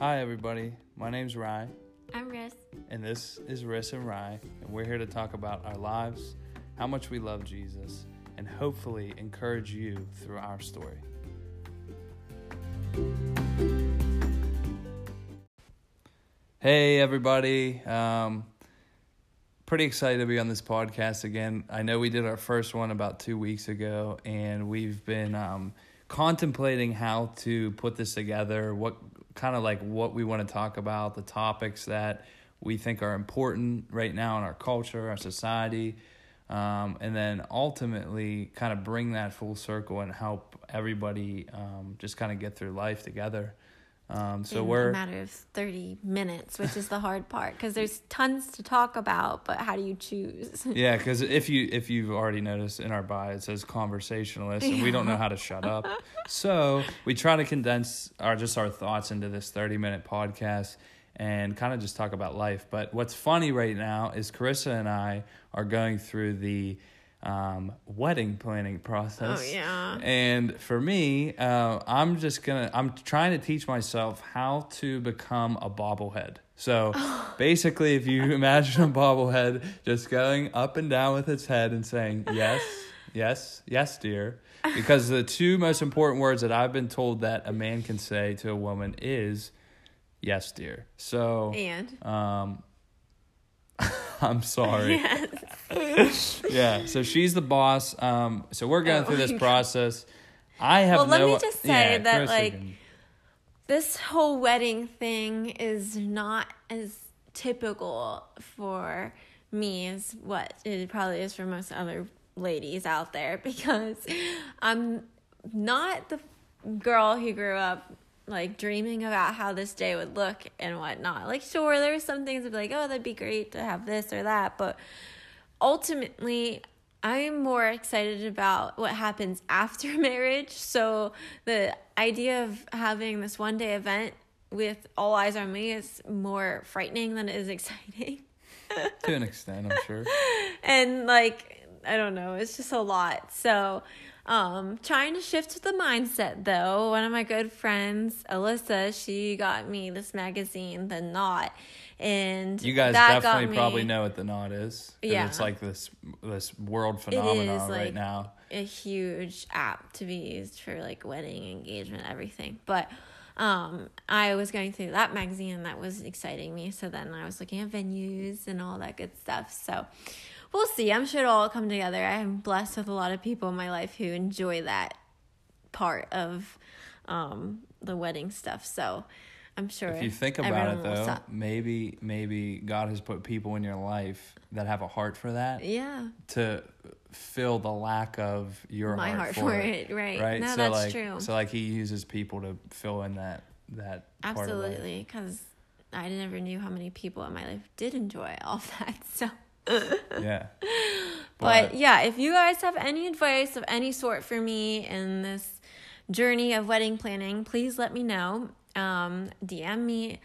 Hi, everybody. My name's Rye, I'm Riz. and this is Riss and Rye, and we're here to talk about our lives, how much we love Jesus, and hopefully encourage you through our story. Hey, everybody. Um, pretty excited to be on this podcast again. I know we did our first one about two weeks ago, and we've been um, contemplating how to put this together, what kind of like what we want to talk about, the topics that we think are important right now in our culture, our society, um, and then ultimately kind of bring that full circle and help everybody um, just kind of get through life together. Um, so in we're a matter of 30 minutes, which is the hard part because there's tons to talk about, but how do you choose? Yeah, because if you if you've already noticed in our bio it says conversationalist, and we don't know how to shut up, so we try to condense our just our thoughts into this thirty minute podcast and kind of just talk about life. But what's funny right now is Carissa and I are going through the um, wedding planning process. Oh, yeah. And for me, uh, I'm just gonna I'm trying to teach myself how to become a bobblehead. So basically, if you imagine a bobblehead just going up and down with its head and saying yes, yes, yes, dear, because the two most important words that I've been told that a man can say to a woman is yes, dear. So And um, I'm sorry yes. yeah so she's the boss um so we're going Oh through this God. process i have Well, let me just say yeah, that, like, can- this whole wedding thing is not as typical for me as what it probably is for most other ladies out there because I'm not the girl who grew up like dreaming about how this day would look and whatnot. Like, sure, there were some things that be like, oh, that'd be great to have this or that, but ultimately i'm more excited about what happens after marriage. So the idea of having this one day event with all eyes on me is more frightening than it is exciting. To an extent i'm sure. And like i don't know it's just a lot. So um trying to shift the mindset though one of my good friends alyssa she got me this magazine the knot and you guys definitely me- probably know what the knot is. Yeah. it's like this this world phenomenon right like, now a huge app to be used for like wedding engagement everything but um i was going through that magazine and that was exciting me so then i was looking at venues and all that good stuff so we'll see. I'm sure it'll all come together. I'm blessed with a lot of people in my life who enjoy that part of um the wedding stuff. So i'm sure if you think about it though maybe maybe god has put people in your life that have a heart for that yeah. to fill the lack of your my heart, heart for, it it right. right? No so that's like true. so like he uses people to fill in that that part. Absolutely, because I never knew how many people in my life did enjoy all that. So, yeah but yeah, if you guys have any advice of any sort for me in this journey of wedding planning, please let me know. Um, DM me,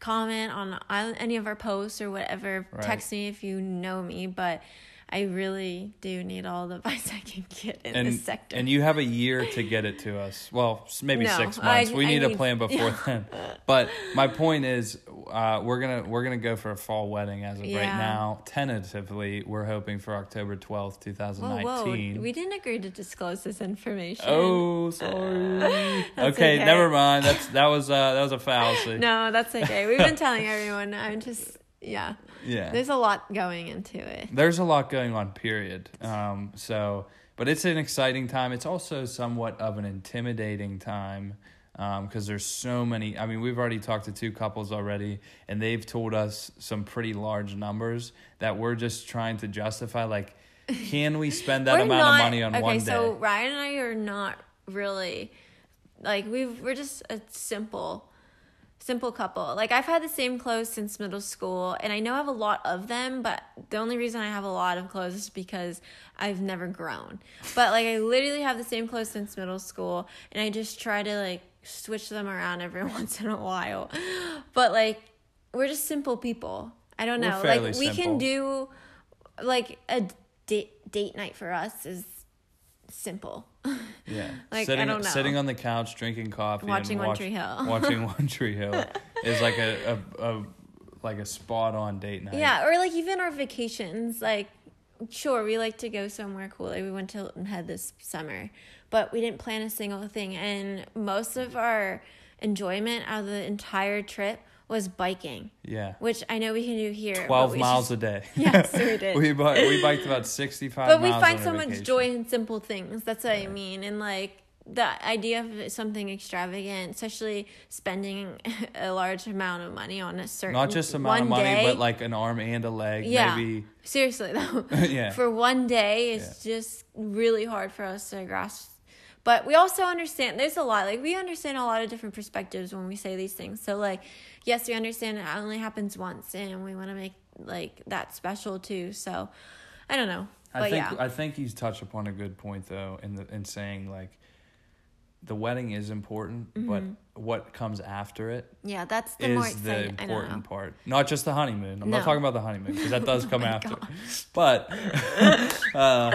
comment on any of our posts or whatever. Right. Text me if you know me, but. I really do need all the advice I can get in and this sector. and you have a year to get it to us. Well, maybe No, six I- months. we I need a plan before then. But my point is, uh, we're gonna we're gonna go for a fall wedding as of right now. Tentatively, we're hoping for October twelfth, two thousand nineteen. whoa, whoa! We didn't agree to disclose this information. Oh, sorry. That's okay, okay. never mind. That's that was uh, that was a fallacy. No, that's okay. We've been telling everyone. I'm just, yeah. Yeah. There's a lot going into it. there's a lot going on period um so but it's an exciting time it's also somewhat of an intimidating time Um, because there's so many i mean we've already talked to two couples already and they've told us some pretty large numbers that we're just trying to justify like can we spend that amount not- of money on okay, one day Okay, so Ryan and I are not really like we've we're just a simple simple couple. Like I've had the same clothes since middle school and I know I have a lot of them, but the only reason I have a lot of clothes is because I've never grown. But like I literally have the same clothes since middle school and I just try to like switch them around every once in a while. But like we're just simple people. I don't know. Like we simple. can do like a date date night for us is simple. Yeah. Like, I sitting, don't know. Sitting on the couch, drinking coffee, Watching One Tree Hill. watching One Tree Hill is like a, a, a like a spot on date night. Yeah, or like even our vacations, like sure we like to go somewhere cool. Like we went to Hilton Head this summer, but we didn't plan a single thing. And most of our enjoyment out of the entire trip was biking, Yeah. which I know we can do here. Twelve miles just- a day. Yes, we did. we we biked about sixty five. but we find so much joy in simple things. That's what I mean. And like the idea of something extravagant, especially spending a large amount of money on a certain Not just amount of money, day, but like an arm and a leg. Yeah. Maybe. seriously though. yeah. for one day it's just really hard for us to grasp but we also understand there's a lot like we understand a lot of different perspectives when we say these things. So like yes we understand it only happens once and we want to make like that special too. So i don't know. But I think yeah. I think he's touched upon a good point though in the in saying like the wedding is important, but what comes after it yeah that's Mm-hmm. the is more the exciting i don't know important part. Not just the honeymoon. I'm No. not talking about the honeymoon because that does come my after. God. But uh,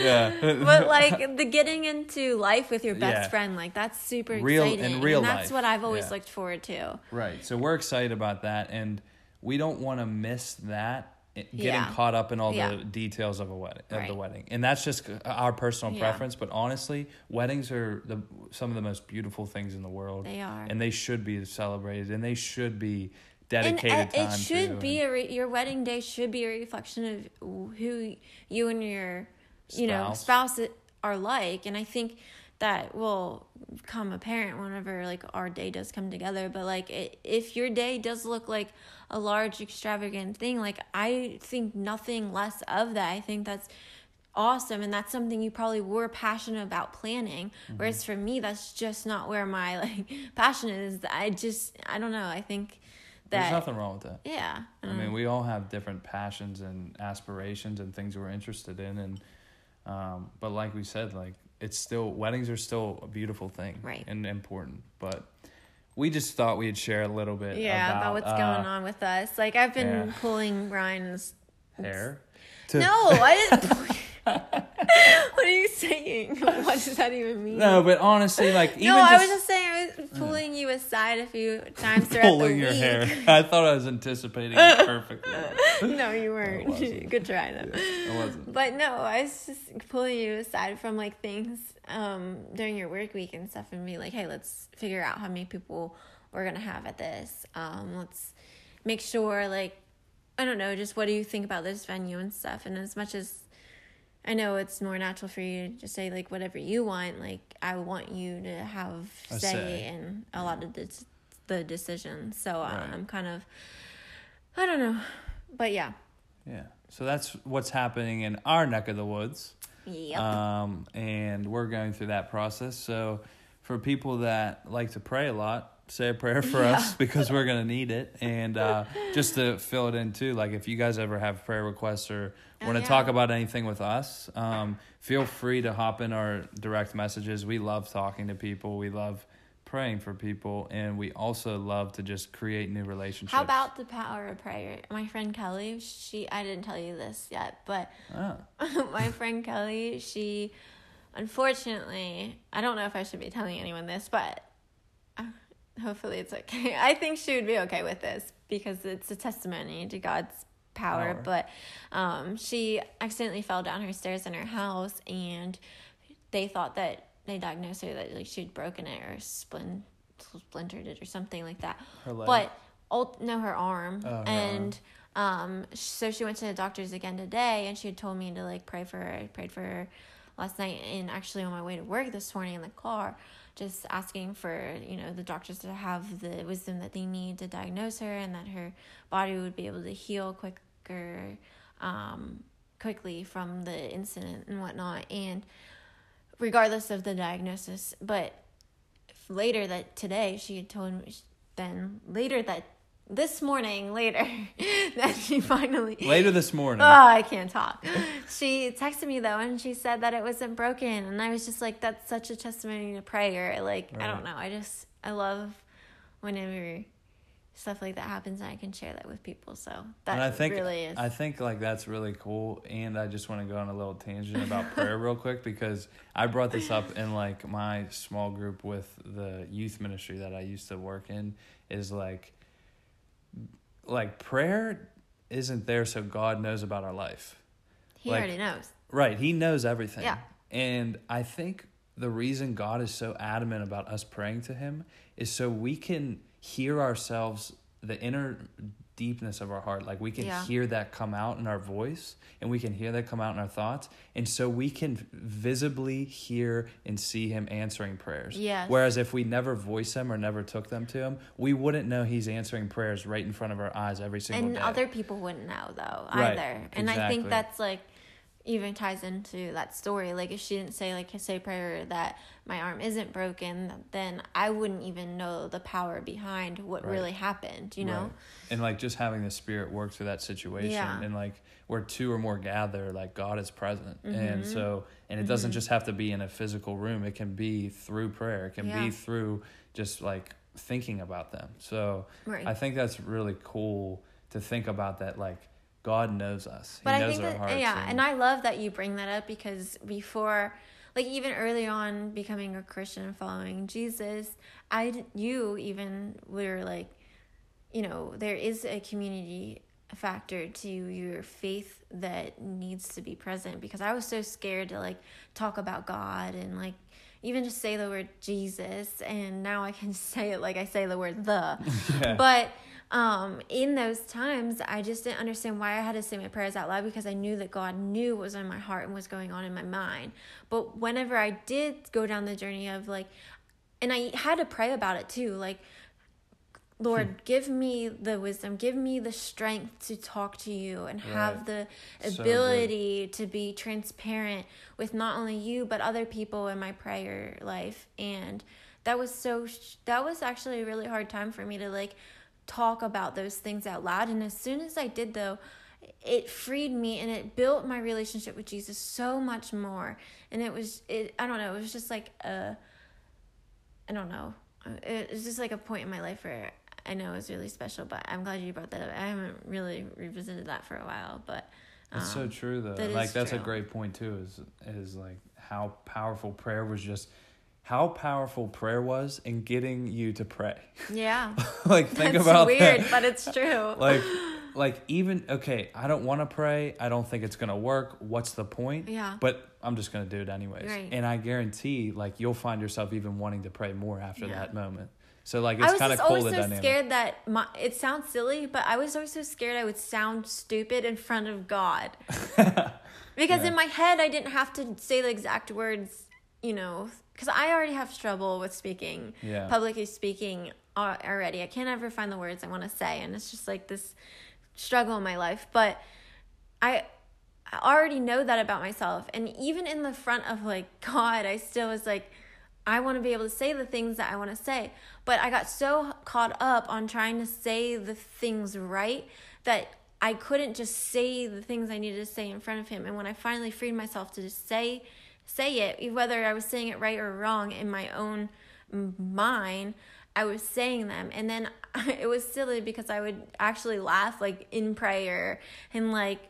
yeah, but like the getting into life with your best Yeah. friend like that's super Real- in exciting real and that's life, what i've always yeah. looked forward to right. So we're excited about that, and we don't want to miss that. Getting Yeah. caught up in all Yeah. the details of a wedding, of the wedding, and that's just uh, our personal Yeah. preference. But honestly, weddings are the some of the most beautiful things in the world. they are and they should be celebrated and they should be and uh, dedicated it, it should to be and a re- your wedding day should be a reflection of who you and your you know Spouse. spouse are like and i think that will come apparent whenever like our day does come together but like it, if your day does look like a large extravagant thing. Like i think nothing less of that. I think that's awesome and that's something you probably were passionate about planning Mm-hmm. whereas for me that's just not where my like passion is. I just i don't know. I think that there's nothing wrong with that. Yeah i mean we all have different passions and aspirations and things we're interested in and um, but like we said like it's still weddings are still a beautiful thing Right. and important but we just thought we'd share a little bit yeah about, about, what's uh, going on with us. Like i've been yeah. pulling ryan's hair? No i didn't what are you saying what does that even mean no but honestly like even no, I was just just saying I was pulling you aside a few times throughout pulling your hair i thought i was anticipating it perfectly no, you weren't. wasn't. Good try though. it wasn't But no, I was just pulling you aside from like things um, during your work week and stuff, and be like, hey, let's figure out how many people we're gonna have at this. Um, let's make sure, like, I don't know, just what do you think about this venue and stuff. And as much as I know it's more natural for you to just say like whatever you want, like I want you to have say, say. in a lot of the the decisions. So uh, Right. I'm kind of, I don't know, but yeah. Yeah. So that's what's happening in our neck of the woods. Yep. Um, and we're going through that process. So for people that like to pray a lot, say a prayer for us because we're going to need it. And uh, just to fill it in too, like if you guys ever have prayer requests or Oh, want to yeah. talk about anything with us, um, feel free to hop in our direct messages. We love talking to people. We love praying for people. And we also love to just create new relationships. How about the power of prayer? My friend Kelly, she I didn't tell you this yet, but Oh, my friend Kelly, she unfortunately, I don't know if I should be telling anyone this, but hopefully it's okay. I think she would be okay with this because it's a testimony to God's power, Power. but um she accidentally fell down her stairs in her house and they thought that they diagnosed her that like she'd broken it or splin- splintered it or something like that. Her leg? But ult- no, her arm. Oh, her and um, so she went to the doctors again today, and she had told me to like pray for her. I prayed for her last night, and actually on my way to work this morning in the car, just asking for you know the doctors to have the wisdom that they need to diagnose her, and that her body would be able to heal quicker, um, quickly from the incident and whatnot, and regardless of the diagnosis, but later that today she had told me then later that this morning later that she finally later this morning. oh i can't talk she texted me though and she said that it wasn't broken and i was just like that's such a testimony to prayer like i don't know i just i love whenever stuff like that happens and I can share that with people. So that and I think really is. I think like that's really cool. And I just want to go on a little tangent about prayer real quick because I brought this up in like my small group with the youth ministry that I used to work in. Is like, like prayer isn't there so God knows about our life. he like- already knows. Right. He knows everything. Yeah. And I think the reason God is so adamant about us praying to Him is so we can hear ourselves, the inner deepness of our heart. Like we can Yeah. hear that come out in our voice and we can hear that come out in our thoughts. And so we can visibly hear and see Him answering prayers. Yes. Whereas if we never voice Him or never took them to Him, we wouldn't know He's answering prayers right in front of our eyes every single and day. And other people wouldn't know though Right, either and i think that's like even ties into that story like if she didn't say like say prayer that my arm isn't broken then i wouldn't even know the power behind what Right. really happened you know Right. And like just having the spirit work through that situation Yeah. and like where two or more gather, like God is present. Mm-hmm. And so and it doesn't just have to be in a physical room. It can be through prayer. It can Yeah. be through just like thinking about them. So Right. I think that's really cool to think about that like God knows us. but he I think our that hearts. yeah, and I love that you bring that up because before, like even early on becoming a Christian and following Jesus, I you even were like, you know, there is a community factor to your faith that needs to be present because I was so scared to like talk about God and like even just say the word Jesus and now I can say it like I say the word the Yeah. but um in those times i just didn't understand why i had to say my prayers out loud because i knew that god knew what was in my heart and was going on in my mind. But whenever i did go down the journey of like and i had to pray about it too like lord give me the wisdom give me the strength to talk to you and have Right. the So ability to be transparent with not only you but other people in my prayer life. And that was so that was actually a really hard time for me to like talk about those things out loud and as soon as i did though it freed me and it built my relationship with jesus so much more and it was it i don't know it was just like a i don't know it was just like a point in my life where i know it was really special but i'm glad you brought that up i haven't really revisited that for a while but It's so um, true though. that like that's a great point too. Is is like how powerful prayer was just how powerful prayer was in getting you to pray. yeah like think that's about weird that. but it's true like like even okay, I don't want to pray. I don't think it's gonna work. What's the point? Yeah. But I'm just gonna do it anyways. Right. And I guarantee, like you'll find yourself even wanting to pray more after Yeah. that moment. So like I it's was kind of just cool always the so dynamic. scared that my it sounds silly, but I was always so scared I would sound stupid in front of God. because Yeah. in my head I didn't have to say the exact words, you know, because I already have trouble with speaking, Yeah. publicly speaking uh, already. I can't ever find the words I want to say, and it's just like this struggle in my life. But I I already know that about myself. And even in the front of like God, I still was like, I want to be able to say the things that I want to say. But I got so caught up on trying to say the things right that I couldn't just say the things I needed to say in front of him. And when I finally freed myself to just say say it, whether I was saying it right or wrong in my own mind, I was saying them. And then it was silly because I would actually laugh like in prayer and like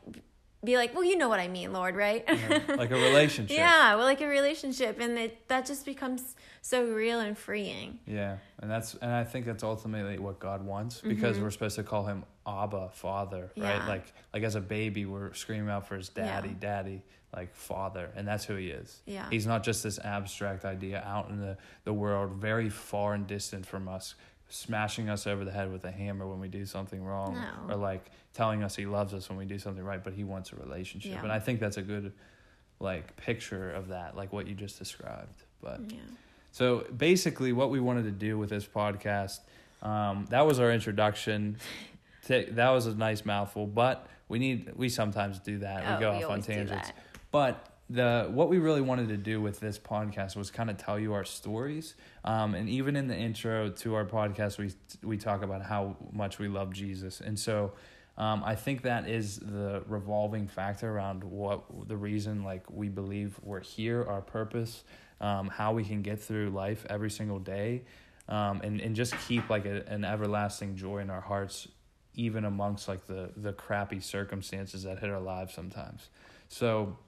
be like, well, you know what I mean, Lord, right? Yeah, like a relationship. yeah, well, like a relationship, and it that just becomes so real and freeing. Yeah, and that's and I think that's ultimately what God wants because we're supposed to call him Abba, Father, right? Mm-hmm. Yeah. Like like as a baby, we're screaming out for his daddy, Yeah. daddy, like Father, and that's who he is. Yeah. he's not just this abstract idea out in the the world, very far and distant from us, smashing us over the head with a hammer when we do something wrong, No. or like telling us he loves us when we do something right, but he wants a relationship, Yeah. and I think that's a good like picture of that, like what you just described, but. Yeah. So basically, what we wanted to do with this podcast, um, that was our introduction. Ta- that was a nice mouthful, but we need we sometimes do that. Oh, we go we off on tangents. But the what we really wanted to do with this podcast was kind of tell you our stories. Um, and even in the intro to our podcast, we we talk about how much we love Jesus, and so. Um, I think that is the revolving factor around what the reason like we believe we're here, our purpose, um, how we can get through life every single day. um, and and just keep like a, an everlasting joy in our hearts, even amongst like the the crappy circumstances that hit our lives sometimes. So,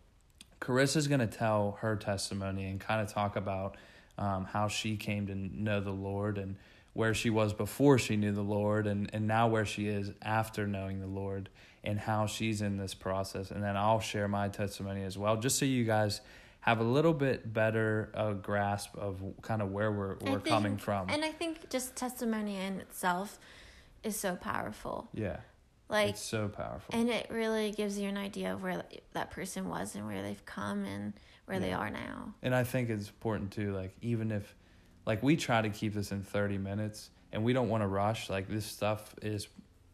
Carissa's gonna tell her testimony and kind of talk about um, how she came to know the Lord and where she was before she knew the Lord and, and now where she is after knowing the Lord and how she's in this process. And then I'll share my testimony as well, just so you guys have a little bit better uh, grasp of kind of where we're, we're think- coming from. And I think just testimony in itself is so powerful. yeah, Like, it's so powerful. and it really gives you an idea of where that person was and where they've come and where they are now. And I think it's important too, like even if like we try to keep this in thirty minutes and we don't want to rush, like this stuff is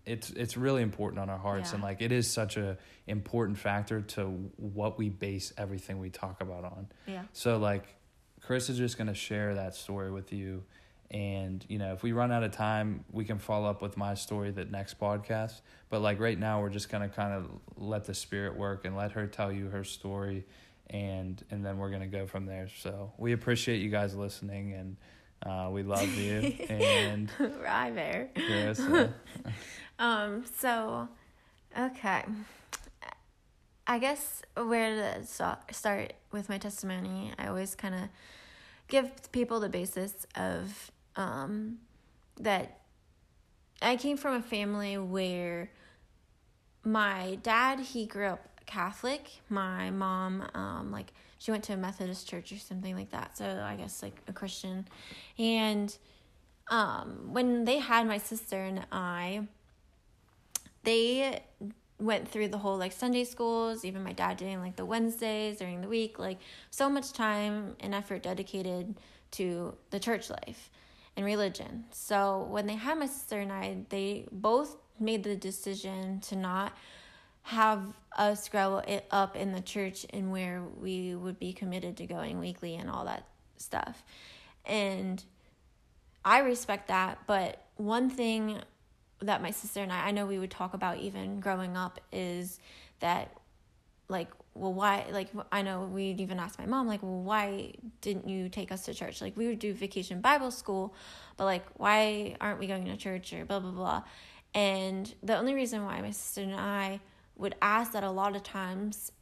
it's it's really important on our hearts and like it is such a important factor to what we base everything we talk about on. Yeah. So like Chris is just gonna share that story with you. And you know, if we run out of time, we can follow up with my story the next podcast. But like right now, we're just gonna kind of let the spirit work and let her tell you her story, and and then we're gonna go from there. So we appreciate you guys listening, and uh, we love you. and right there. Um, so, okay. I guess where to start with my testimony, I always kind of give people the basis of um, that I came from a family where my dad, he grew up Catholic. My mom, um, like, she went to a Methodist church or something like that. So I guess like a Christian. And um, when they had my sister and I, they went through the whole like Sunday schools, even my dad doing like the Wednesdays during the week, like so much time and effort dedicated to the church life and religion. So when they had my sister and I, they both made the decision to not have us grow it up in the church and where we would be committed to going weekly and all that stuff. And I respect that, but one thing that my sister and I, I know we would talk about even growing up is that, like, well, why, like, I know we'd even ask my mom, like, well, why didn't you take us to church? Like, we would do vacation Bible school, but, like, why aren't we going to church or blah, blah, blah. And the only reason why my sister and I would ask that a lot of times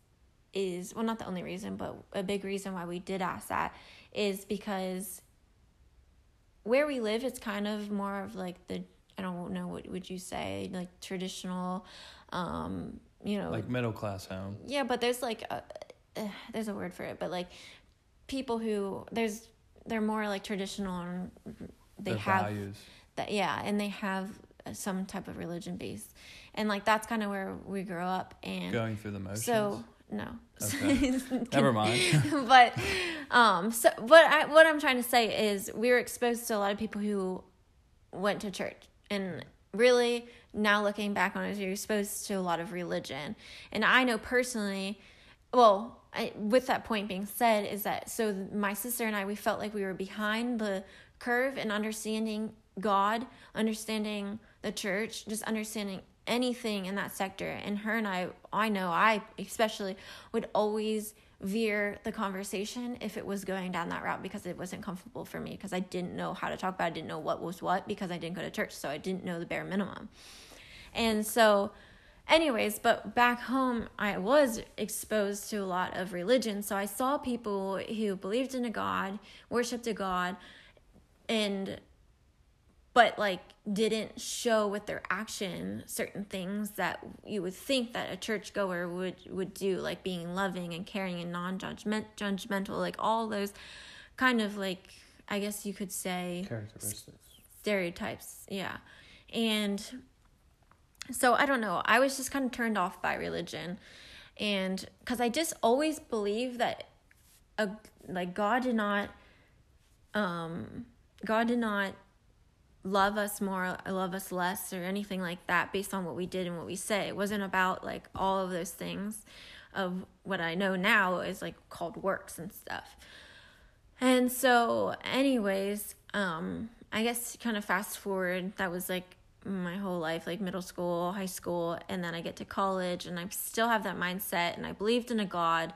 is, well, not the only reason, but a big reason why we did ask that is because where we live, it's kind of more of like the I don't know what would you say like traditional, um, you know, like middle class home. yeah, but there's like a, uh, there's a word for it, but like people who there's they're more like traditional and they Their have values. that yeah, and they have some type of religion base, and like that's kind of where we grew up and Going through the motions. so no. Okay. Never mind. but um so what I what I'm trying to say is we were exposed to a lot of people who went to church and really now looking back on it you're exposed to a lot of religion. And I know personally well I, with that point being said is that so my sister and I we felt like we were behind the curve in understanding God understanding the church just understanding anything in that sector. And her and I I know I especially would always veer the conversation if it was going down that route because it wasn't comfortable for me because I didn't know how to talk about it, I didn't know what was what because I didn't go to church so I didn't know the bare minimum. And so anyways, but back home I was exposed to a lot of religion so I saw people who believed in a god, worshiped a god and but like didn't show with their action certain things that you would think that a churchgoer would would do like being loving and caring and non-judgment judgmental like all those kind of like i guess you could say Characteristics. stereotypes yeah and so i don't know i was just kind of turned off by religion and because i just always believe that a like god did not um god did not love us more love us less or anything like that based on what we did and what we say. It wasn't about like all of those things of what i know now is like called works and stuff. And so anyways um i guess kind of fast forward that was like my whole life like middle school high school and then i get to college and i still have that mindset and i believed in a god.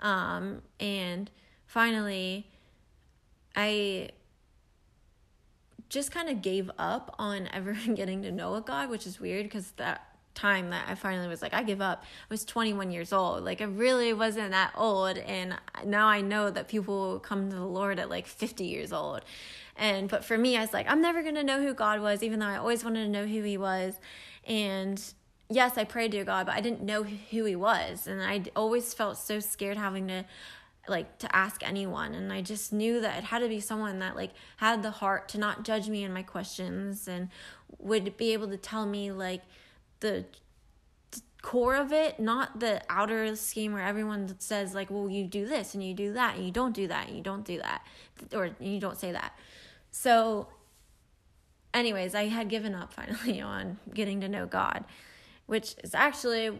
Um and finally i just kind of gave up on ever getting to know a God, which is weird because that time that I finally was like, I give up. I was 21 years old. Like, I really wasn't that old. And now I know that people come to the Lord at like 50 years old. And, but for me, I was like, I'm never going to know who God was, even though I always wanted to know who He was. And yes, I prayed to God, but I didn't know who He was. And I always felt so scared having to like to ask anyone and i just knew that it had to be someone that like had the heart to not judge me and my questions and would be able to tell me like the core of it, not the outer scheme where everyone says like, well, you do this and you do that and you don't do that and you don't do that or you don't say that. So anyways, I had given up finally on getting to know God, which is actually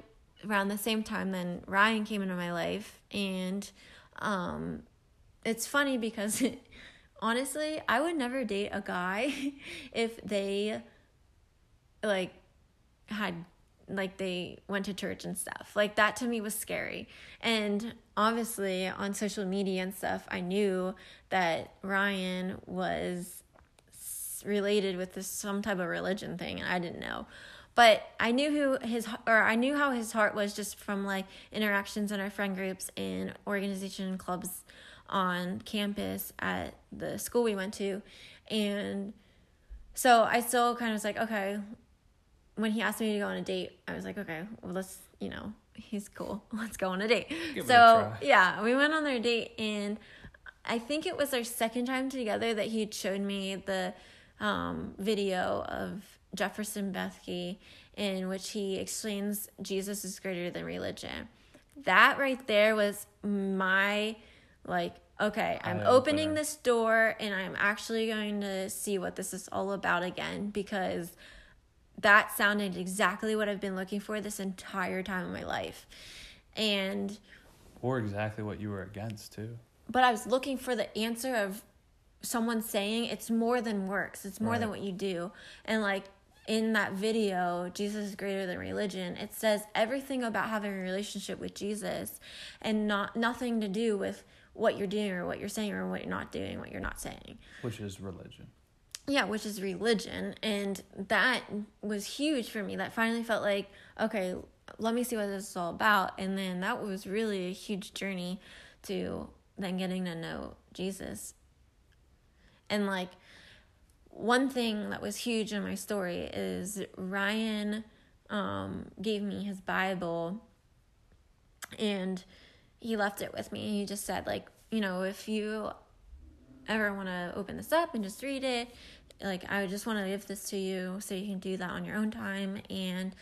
around the same time then Ryan came into my life and um it's funny because honestly, I would never date a guy if they like had like they went to church and stuff. Like that to me was scary. And obviously on social media and stuff, I knew that Ryan was related with this some type of religion thing and I didn't know. But I knew who his or I knew how his heart was just from like interactions in our friend groups and organization clubs on campus at the school we went to. And so I still kind of was like, okay, when he asked me to go on a date, I was like, okay, well, let's, you know, he's cool. Let's go on a date. Give so, a yeah, we went on their date, and I think it was our second time together that he showed me the um, video of Jefferson Bethke in which he explains Jesus is greater than religion. That right there was my, like, okay, I'm opening this door and I'm actually going to see what this is all about again because that sounded exactly what I've been looking for this entire time of my life. And or exactly what you were against too. But I was looking for the answer of someone saying it's more than works. It's more right. than what you do. And like in that video, Jesus is greater than religion. It says everything about having a relationship with Jesus and not nothing to do with what you're doing or what you're saying or what you're not doing, what you're not saying. Which is religion yeah, which is religion. And that was huge for me. That finally felt like, okay, let me see what this is all about. And then that was really a huge journey to then getting to know Jesus. And like, one thing that was huge in my story is Ryan um, gave me his Bible and he left it with me. He just said, like, you know, if you ever want to open this up and just read it, like I just want to give this to you so you can do that on your own time and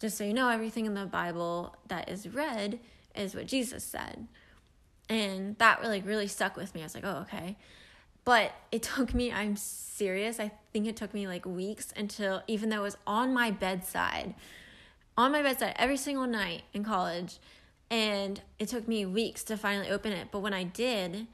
just so you know everything in the Bible that is read is what Jesus said. And that really really stuck with me. I was like, "Oh, okay." But it took me, I'm serious. I think it took me like weeks until even though it was on my bedside, on my bedside every single night in college, and it took me weeks to finally open it. But when I did,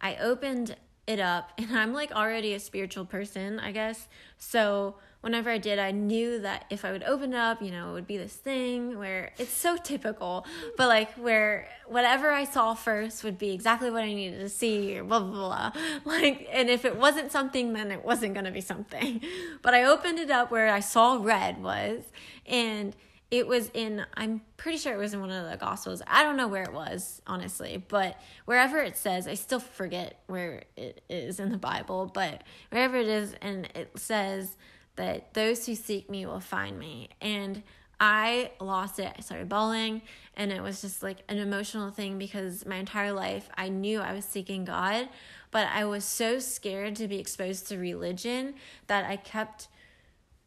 I opened it up and I'm like already a spiritual person, I guess. So whenever I did, I knew that if I would open it up, you know, it would be this thing where it's so typical, but like where whatever I saw first would be exactly what I needed to see, blah, blah, blah. Like, and if it wasn't something, then it wasn't going to be something. But I opened it up where I saw red was, and it was in i'm pretty sure it was in one of the gospels i don't know where it was honestly but wherever it says i still forget where it is in the bible but wherever it is and it says that those who seek me will find me. And i lost it. I started bawling and it was just like an emotional thing because my entire life i knew i was seeking god but i was so scared to be exposed to religion that i kept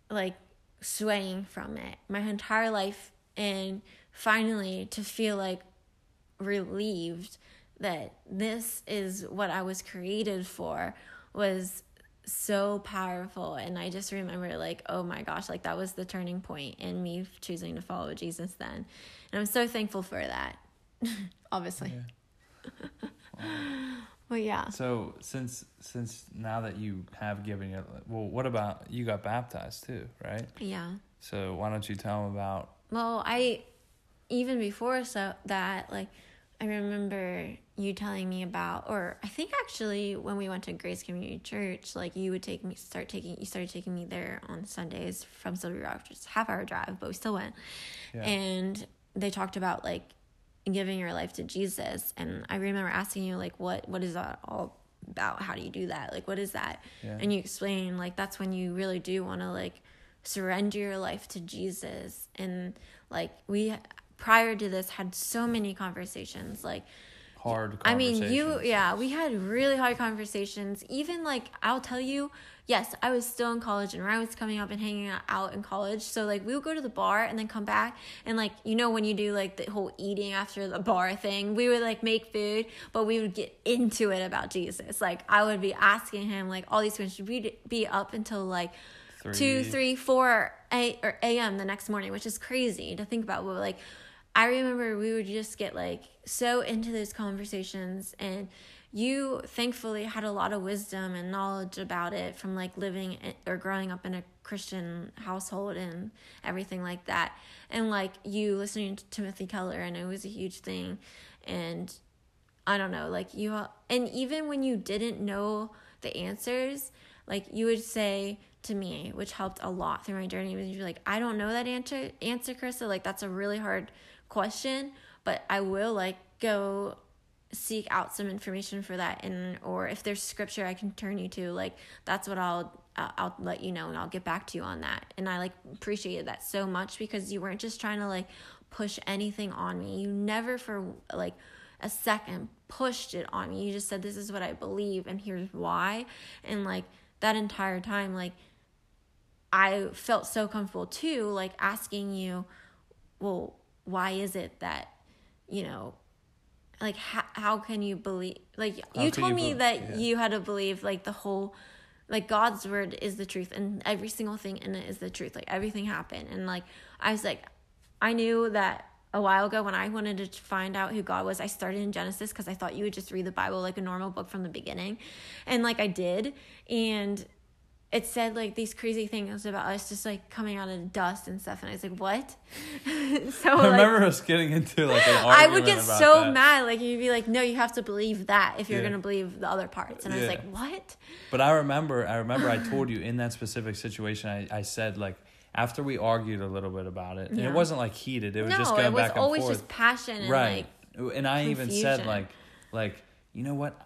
like swaying from it my entire life. And finally to feel like relieved that this is what I was created for was so powerful and I just remember like oh my gosh like that was the turning point in me choosing to follow Jesus then and I'm so thankful for that obviously yeah. Well, yeah. So since since now that you have given it, well, what about you got baptized too, right? Yeah. So why don't you tell them about? Well, I even before so that like I remember you telling me about, or I think actually when we went to Grace Community Church, like you would take me, start taking, you started taking me there on Sundays from Silver Rock, just half hour drive, but we still went. Yeah. And they talked about like giving your life to Jesus. And I remember asking you, like, what, what is that all about? How do you do that? Like, what is that? Yeah. And you explain, like, that's when you really do want to, like, surrender your life to Jesus. And, like, we, prior to this, had so many conversations, like, Hard. I mean, you, yeah, we had really hard conversations. Even like, I'll tell you, yes, I was still in college and Ryan was coming up and hanging out in college. So, like, we would go to the bar and then come back. And, like, you know, when you do like the whole eating after the bar thing, we would like make food, but we would get into it about Jesus. Like, I would be asking him, like, all these questions. We'd be up until like, two, Three. three, four a or a.m. the next morning, which is crazy to think about. But like, I remember we would just get like so into those conversations, and you thankfully had a lot of wisdom and knowledge about it from like living or growing up in a Christian household and everything like that. And like you listening to Timothy Keller, and it was a huge thing, and I don't know, like you, and even when you didn't know the answers, like you would say to me, which helped a lot through my journey, was you're like, I don't know that answer, answer, Krista. Like that's a really hard question, but I will like go seek out some information for that, and or if there's scripture I can turn you to, like that's what I'll uh, I'll let you know, and I'll get back to you on that. And I like appreciated that so much because you weren't just trying to like push anything on me. You never for like a second pushed it on me. You just said, This is what I believe, and here's why. And like that entire time, like I felt so comfortable too, like asking you, Well, why is it that, you know, like how, how can you believe like How you told you me be- that yeah. you had to believe like the whole like God's word is the truth and every single thing in it is the truth. Like everything happened. And like I was like I knew that a while ago when I wanted to find out who God was, I started in Genesis because I thought you would just read the Bible like a normal book from the beginning. And like I did. And it said like these crazy things about us just like coming out of dust and stuff. And I was like, what? so I like, remember us getting into like an argument. I would get so that. mad. Like you'd be like, no, you have to believe that if you're Yeah. going to believe the other parts. And I was like, what? But I remember, I remember, I told you in that specific situation, I, I said like after we argued a little bit about it, and Yeah. it wasn't like heated. It was no, just going back and forth. it was back and always forth. just passion and right. like, and I even said like, like you know what?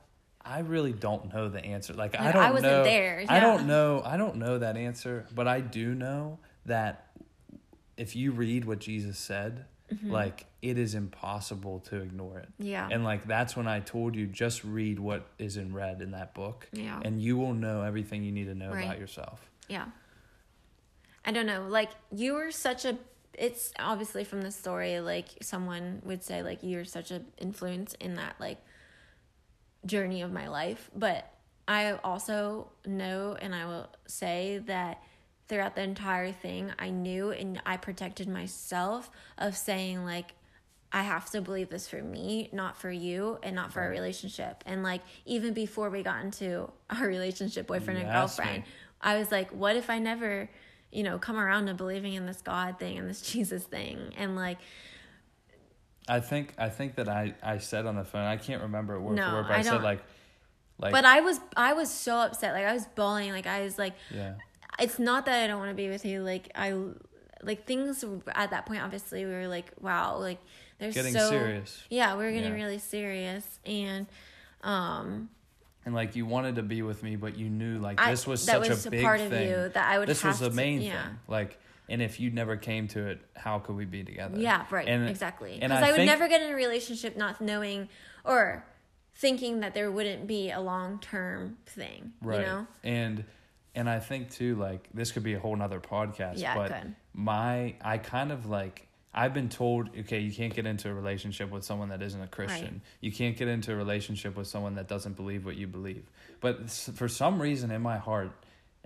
I really don't know the answer. Like, I don't I wasn't know. there, I don't know. I don't know that answer, but I do know that if you read what Jesus said, Mm-hmm. like it is impossible to ignore it. yeah. And like that's when I told you just read what is in red in that book, Yeah. and you will know everything you need to know Right. about yourself. Yeah. I don't know. Like you were such a it's obviously from the story like someone would say like you're such an influence in that like journey of my life, but I also know and I will say that throughout the entire thing I knew and I protected myself of saying like I have to believe this for me, not for you, and not for our relationship. And like even before we got into our relationship, boyfriend and girlfriend, me. I was like, what if I never, you know, come around to believing in this God thing and this Jesus thing? And like, I think I think that I I said on the phone. I can't remember it word No, for word, but I, I said like, like but I was, I was so upset. Like I was bawling. Like I was like, yeah, it's not that I don't want to be with you. Like I, like things at that point, obviously we were like, wow, like there's getting so, serious, Yeah, we were getting Yeah. really serious. And, um, and like you wanted to be with me, but you knew like I- this was such was a a big part of thing. you that I would this was the to- main yeah. thing. Like, and if you never came to it, how could we be together? Yeah, right. And, exactly. Because I I, would think- never get in a relationship not knowing or thinking that there wouldn't be a long term thing. right You know? and and i think too like this could be a whole nother podcast Yeah, but could. my i kind of like i've been told okay you can't get into a relationship with someone that isn't a christian Right. you can't get into a relationship with someone that doesn't believe what you believe but for some reason in my heart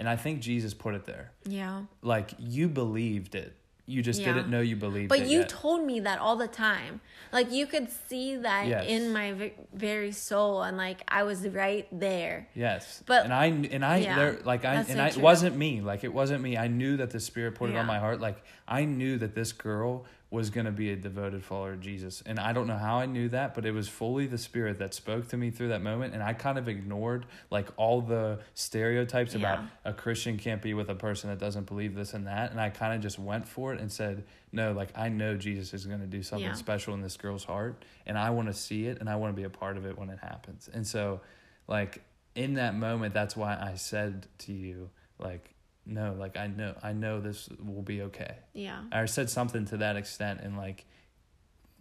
and i think jesus put it there Yeah. like you believed it you just Yeah. didn't know you believed it. But you yet. told me that all the time. Like you could see that Yes. in my v- very soul, and like I was right there. Yes, But- and I and I yeah, there like I and so I it wasn't me like it wasn't me. I knew that the spirit put it on my heart. Like I knew that this girl was going to be a devoted follower of Jesus. And I don't know how I knew that, but it was fully the spirit that spoke to me through that moment and I kind of ignored like all the stereotypes about a Christian can't be with a person that doesn't believe this and that and I kind of just went for it and said, "No, like I know Jesus is going to do something Yeah. special in this girl's heart and I want to see it and I want to be a part of it when it happens." And so like in that moment that's why I said to you like no, like I know I know this will be okay. Yeah. I said something to that extent and like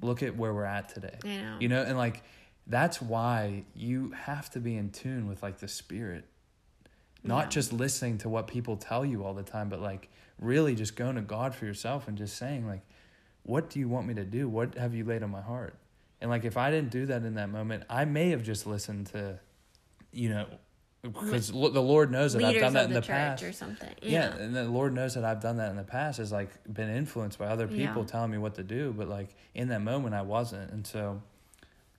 look at where we're at today. I know. You know, and like that's why you have to be in tune with like the spirit. Not Yeah. just listening to what people tell you all the time, but like really just going to God for yourself and just saying like what do you want me to do? What have you laid on my heart? And like if I didn't do that in that moment, I may have just listened to you know because the Lord knows that I've done that in the, the past or something. yeah. Yeah. and the lord knows that i've done that in the past is like been influenced by other people Yeah. telling me what to do but like in that moment i wasn't and so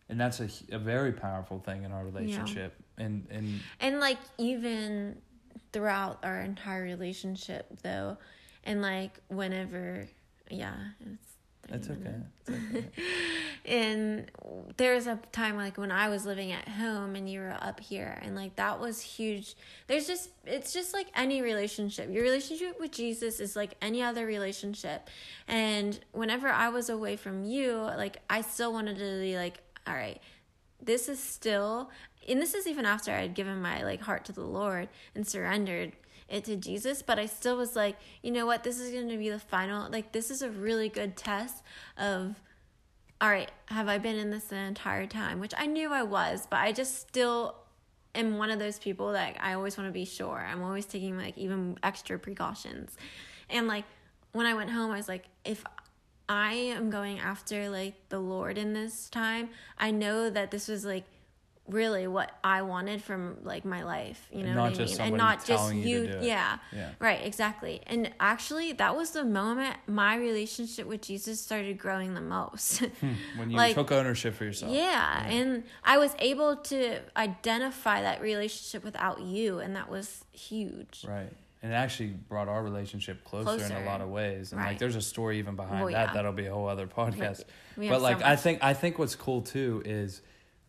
and that's a, a very powerful thing in our relationship and and And like even throughout our entire relationship though, and like whenever yeah, it's 30 it's okay, it's okay. and there was a time like when I was living at home and you were up here and like that was huge. There's just it's just like any relationship. Your relationship with Jesus is like any other relationship. And whenever I was away from you, like I still wanted to be like, all right, this is still and this is even after I had given my like heart to the Lord and surrendered it to Jesus, but I still was like, you know what, this is going to be the final like this is a really good test of all right, have I been in this the entire time? Which I knew I was, but I just still am one of those people that I always want to be sure. I'm always taking like even extra precautions. And like when I went home, I was like, if I am going after like the Lord in this time, I know that this was like really what I wanted from like my life, you know, And what not I just mean? And not just you you, yeah. Yeah. Right, exactly. And actually, that was the moment my relationship with Jesus started growing the most. Hmm. when you Like- took ownership for yourself yeah, and I was able to identify that relationship without you, and that was huge. right and it actually brought our relationship closer, in a lot of ways and like there's a story even behind Well, that yeah. that'll be a whole other podcast but have so like i think i think what's cool too is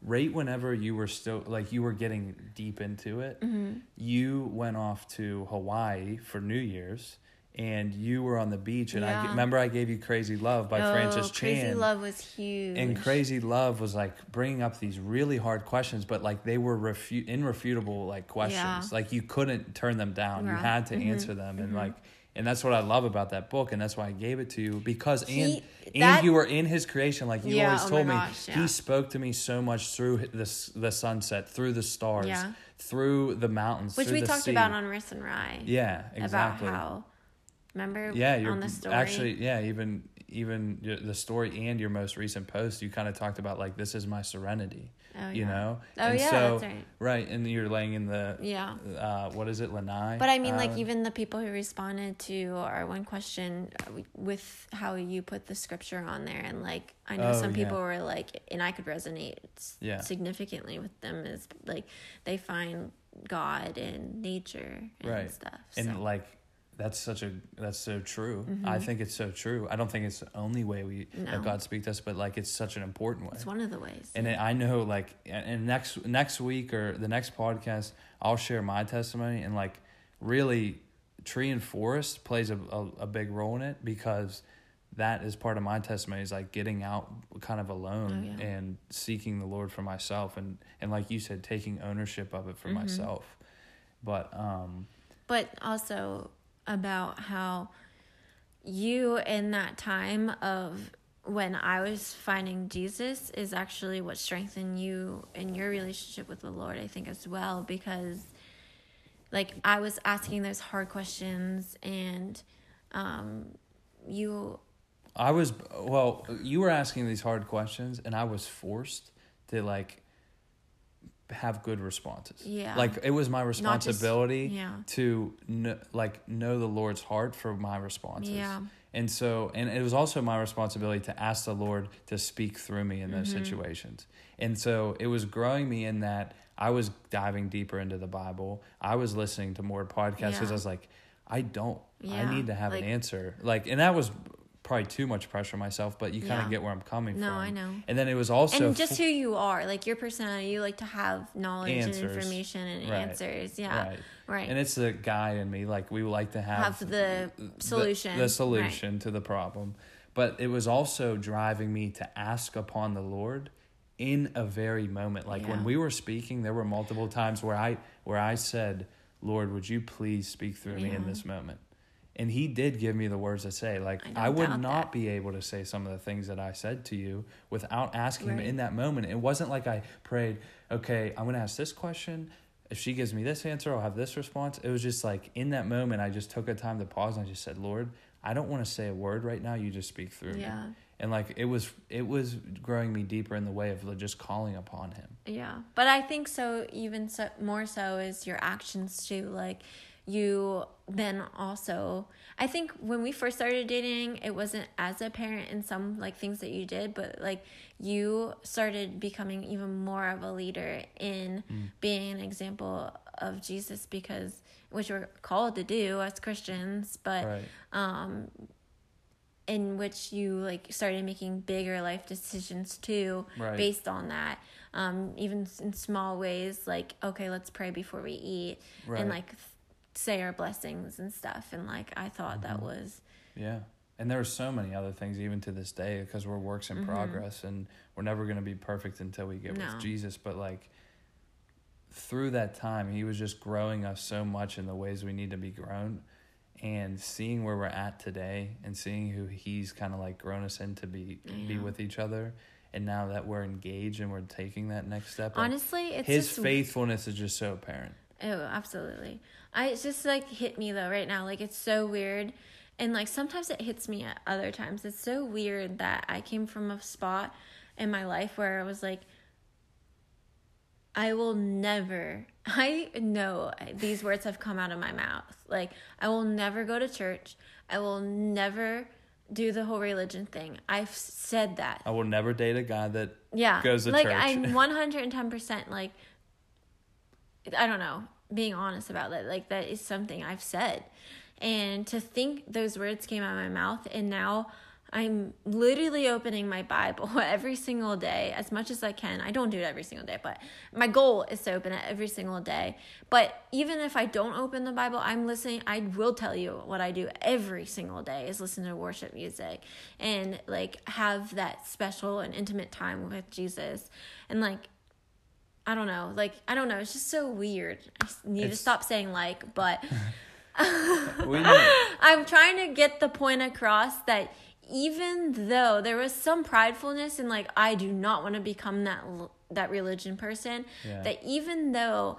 right whenever you were still like you were getting deep into it Mm-hmm. you went off to hawaii for new year's and you were on the beach and i remember i gave you crazy love by francis Chan. oh, Crazy Love was huge. and crazy love was like bringing up these really hard questions but like they were refu- irrefutable like questions Yeah. like you couldn't turn them down you had to answer them and like and that's what i love about that book and that's why i gave it to you because He- and and you were in his creation like you Yeah, always oh told me gosh, yeah. he spoke to me so much through the, the sunset through the stars Yeah. through the mountains Which we talked sea. about on Riss and Rye. yeah exactly About how, remember yeah you're on the story? actually yeah even even the story and your most recent post you kind of talked about like this is my serenity Oh, you yeah. know Oh, and yeah, so that's right. right and you're laying in the Yeah. uh what is it lanai But I mean, like, even the people who responded to our one question uh, with how you put the scripture on there, and like, I know Oh, some people yeah. were like, and I could resonate Yeah. significantly with them, is like they find God in nature and right stuff. and so. like that's such a that's so true i think it's so true i don't think it's the only way we Mm-hmm. No. that god speaks to us but like it's such an important way it's one of the ways. and it, I know like and and next next week or the next podcast I'll share my testimony and like really tree and forest plays a, a, a big role in it because that is part of my testimony is like getting out kind of alone Oh, yeah. and seeking the Lord for myself and and like you said taking ownership of it for Mm-hmm. myself but um but also about how you in that time of when I was finding Jesus is actually what strengthened you in your relationship with the Lord, I think, as well, because like I was asking those hard questions and um, you, I was well. You were asking these hard questions, and I was forced to like have good responses. Yeah. like it was my Not just- responsibility yeah. to kn- like know the Lord's heart for my responses. Yeah. and so and it was also my responsibility to ask the Lord to speak through me in those Mm-hmm. situations. And so it was growing me in that I was diving deeper into the Bible. I was listening to more podcasts because I was like, I don't. I need to have like- an answer. Like, and that was probably too much pressure on myself, but you kind of Yeah. get where I'm coming No, from. No, I know. And then it was also and just fu- who you are, like your personality, you like to have knowledge Answers. and information and Right. answers. Yeah, right. right. And it's the guy in me, like we like to have, Have the solution, the, right. solution to the problem. But it was also driving me to ask upon the Lord in a very moment. Like when we were speaking, there were multiple times where I where I said, "Lord, would you please speak through me in this moment?" And He did give me the words to say. Like I I, would not that. be able to say some of the things that I said to you without asking Him in that moment. It wasn't like I prayed, "Okay, I'm going to ask this question." if she gives me this answer, I'll have this response. It was just like in that moment, I just took a time to pause and I just said, Lord, I don't want to say a word right now. You just speak through me. Yeah. And like it was, it was growing me deeper in the way of just calling upon Him. Yeah, but I think so. Even so, more so is your actions too. Like you then also. I think when we first started dating, it wasn't as apparent in some like things that you did, but like you started becoming even more of a leader in being an example of Jesus because which we're called to do as Christians, but Right. um in which you like started making bigger life decisions too Right. based on that um even in small ways like okay let's pray before we eat Right. and like say our blessings and stuff and like i thought Mm-hmm. that was Yeah. And there are so many other things even to this day because we're works in progress and we're never going to be perfect until we get Mm-hmm. No. with Jesus. But like through that time, he was just growing us so much in the ways we need to be grown and seeing where we're at today and seeing who he's kind of like grown us in to be, be with each other. And now that we're engaged and we're taking that next step, like, honestly it's his just faithfulness is just so apparent. Oh, absolutely. I it's just like hit me though right now. Like it's so weird. And like sometimes it hits me at other times. It's so weird that I came from a spot in my life where I was like I will never I know these words have come out of my mouth. Like I will never go to church. I will never do the whole religion thing. I've said that I will never date a guy that yeah goes to like church. i'm 110% like i don't know being honest about that like that is something i've said. And to think those words came out of my mouth and now i'm literally opening my bible every single day as much as i can. I don't do it every single day but my goal is to open it every single day. But even if i don't open the bible i'm listening i will tell you what i do every single day is listen to worship music and like have that special and intimate time with jesus. And like I don't know. Like I don't know. It's just so weird. I need to stop saying like, but I'm trying to get the point across that even though there was some pridefulness in like I do not want to become that that religion person, Yeah. that even though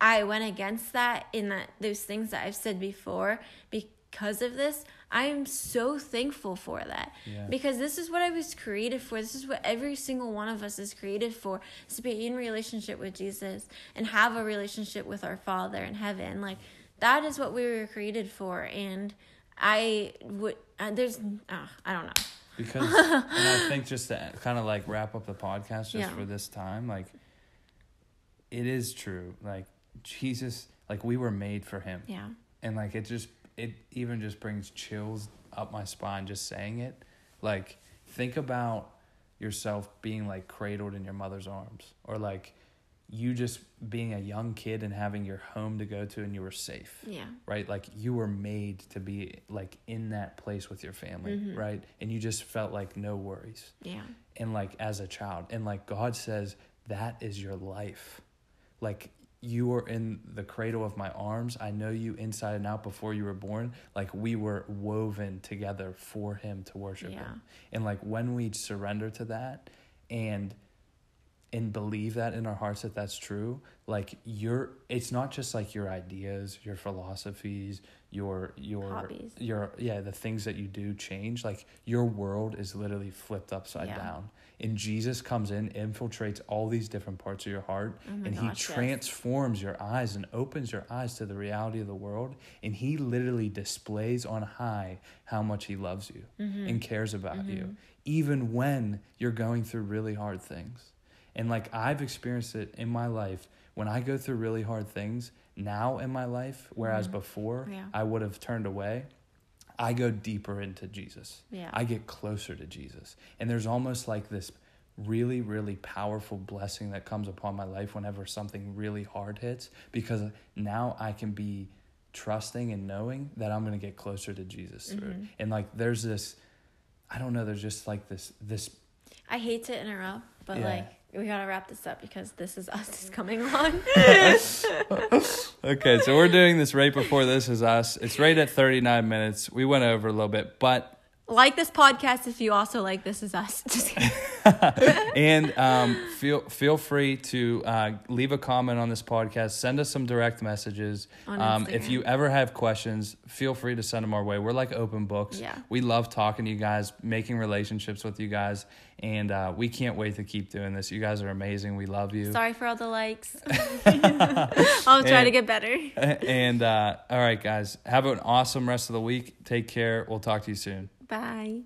I went against that in that those things that I've said before because of this, I am so thankful for that. Yeah. Because this is what I was created for. This is what every single one of us is created for. Is to be in relationship with Jesus and have a relationship with our Father in heaven. Like that is what we were created for. And I would uh, there's uh, I don't know. because and I think just to kind of like wrap up the podcast just Yeah. for this time, like it is true. Like Jesus, like we were made for him. Yeah. And like it just it even just brings chills up my spine just saying it. Like think about yourself being like cradled in your mother's arms or like you just being a young kid and having your home to go to and you were safe Yeah. right? Like you were made to be like in that place with your family, mm-hmm. right? And you just felt like no worries. Yeah. And like as a child, and like God says that is your life. Like you were in the cradle of my arms. I know you inside and out before you were born. Like we were woven together for him to worship Yeah. him. And like when we surrender to that and and believe that in our hearts that that's true like your it's not just like your ideas your philosophies your your Hobbies. your yeah the things that you do change like your world is literally flipped upside Yeah. down and jesus comes in infiltrates all these different parts of your heart Oh and he gosh, yes. transforms your eyes and opens your eyes to the reality of the world and he literally displays on high how much he loves you Mm-hmm. and cares about you even when you're going through really hard things and like I've experienced it in my life when I go through really hard things now in my life, whereas before Mm-hmm. Yeah. I would have turned away. I go deeper into Jesus. Yeah. I get closer to Jesus. And there's almost like this really, really powerful blessing that comes upon my life whenever something really hard hits because now I can be trusting and knowing that I'm going to get closer to Jesus through Mm-hmm. it. And like there's this I don't know, there's just like this this I hate to interrupt, but Yeah. like we gotta wrap this up because this is us is coming on. Okay, so we're doing this right before this is us. It's right at 39 minutes. We went over a little bit, but like this podcast if you also like this is us. And um, feel feel free to uh, leave a comment on this podcast. Send us some direct messages. Um, if you ever have questions, feel free to send them our way. We're like open books. Yeah. We love talking to you guys, making relationships with you guys, and uh, we can't wait to keep doing this. You guys are amazing. We love you. Sorry for all the likes. I'll try to get better. and uh, all right, guys, have an awesome rest of the week. Take care. We'll talk to you soon. Bye.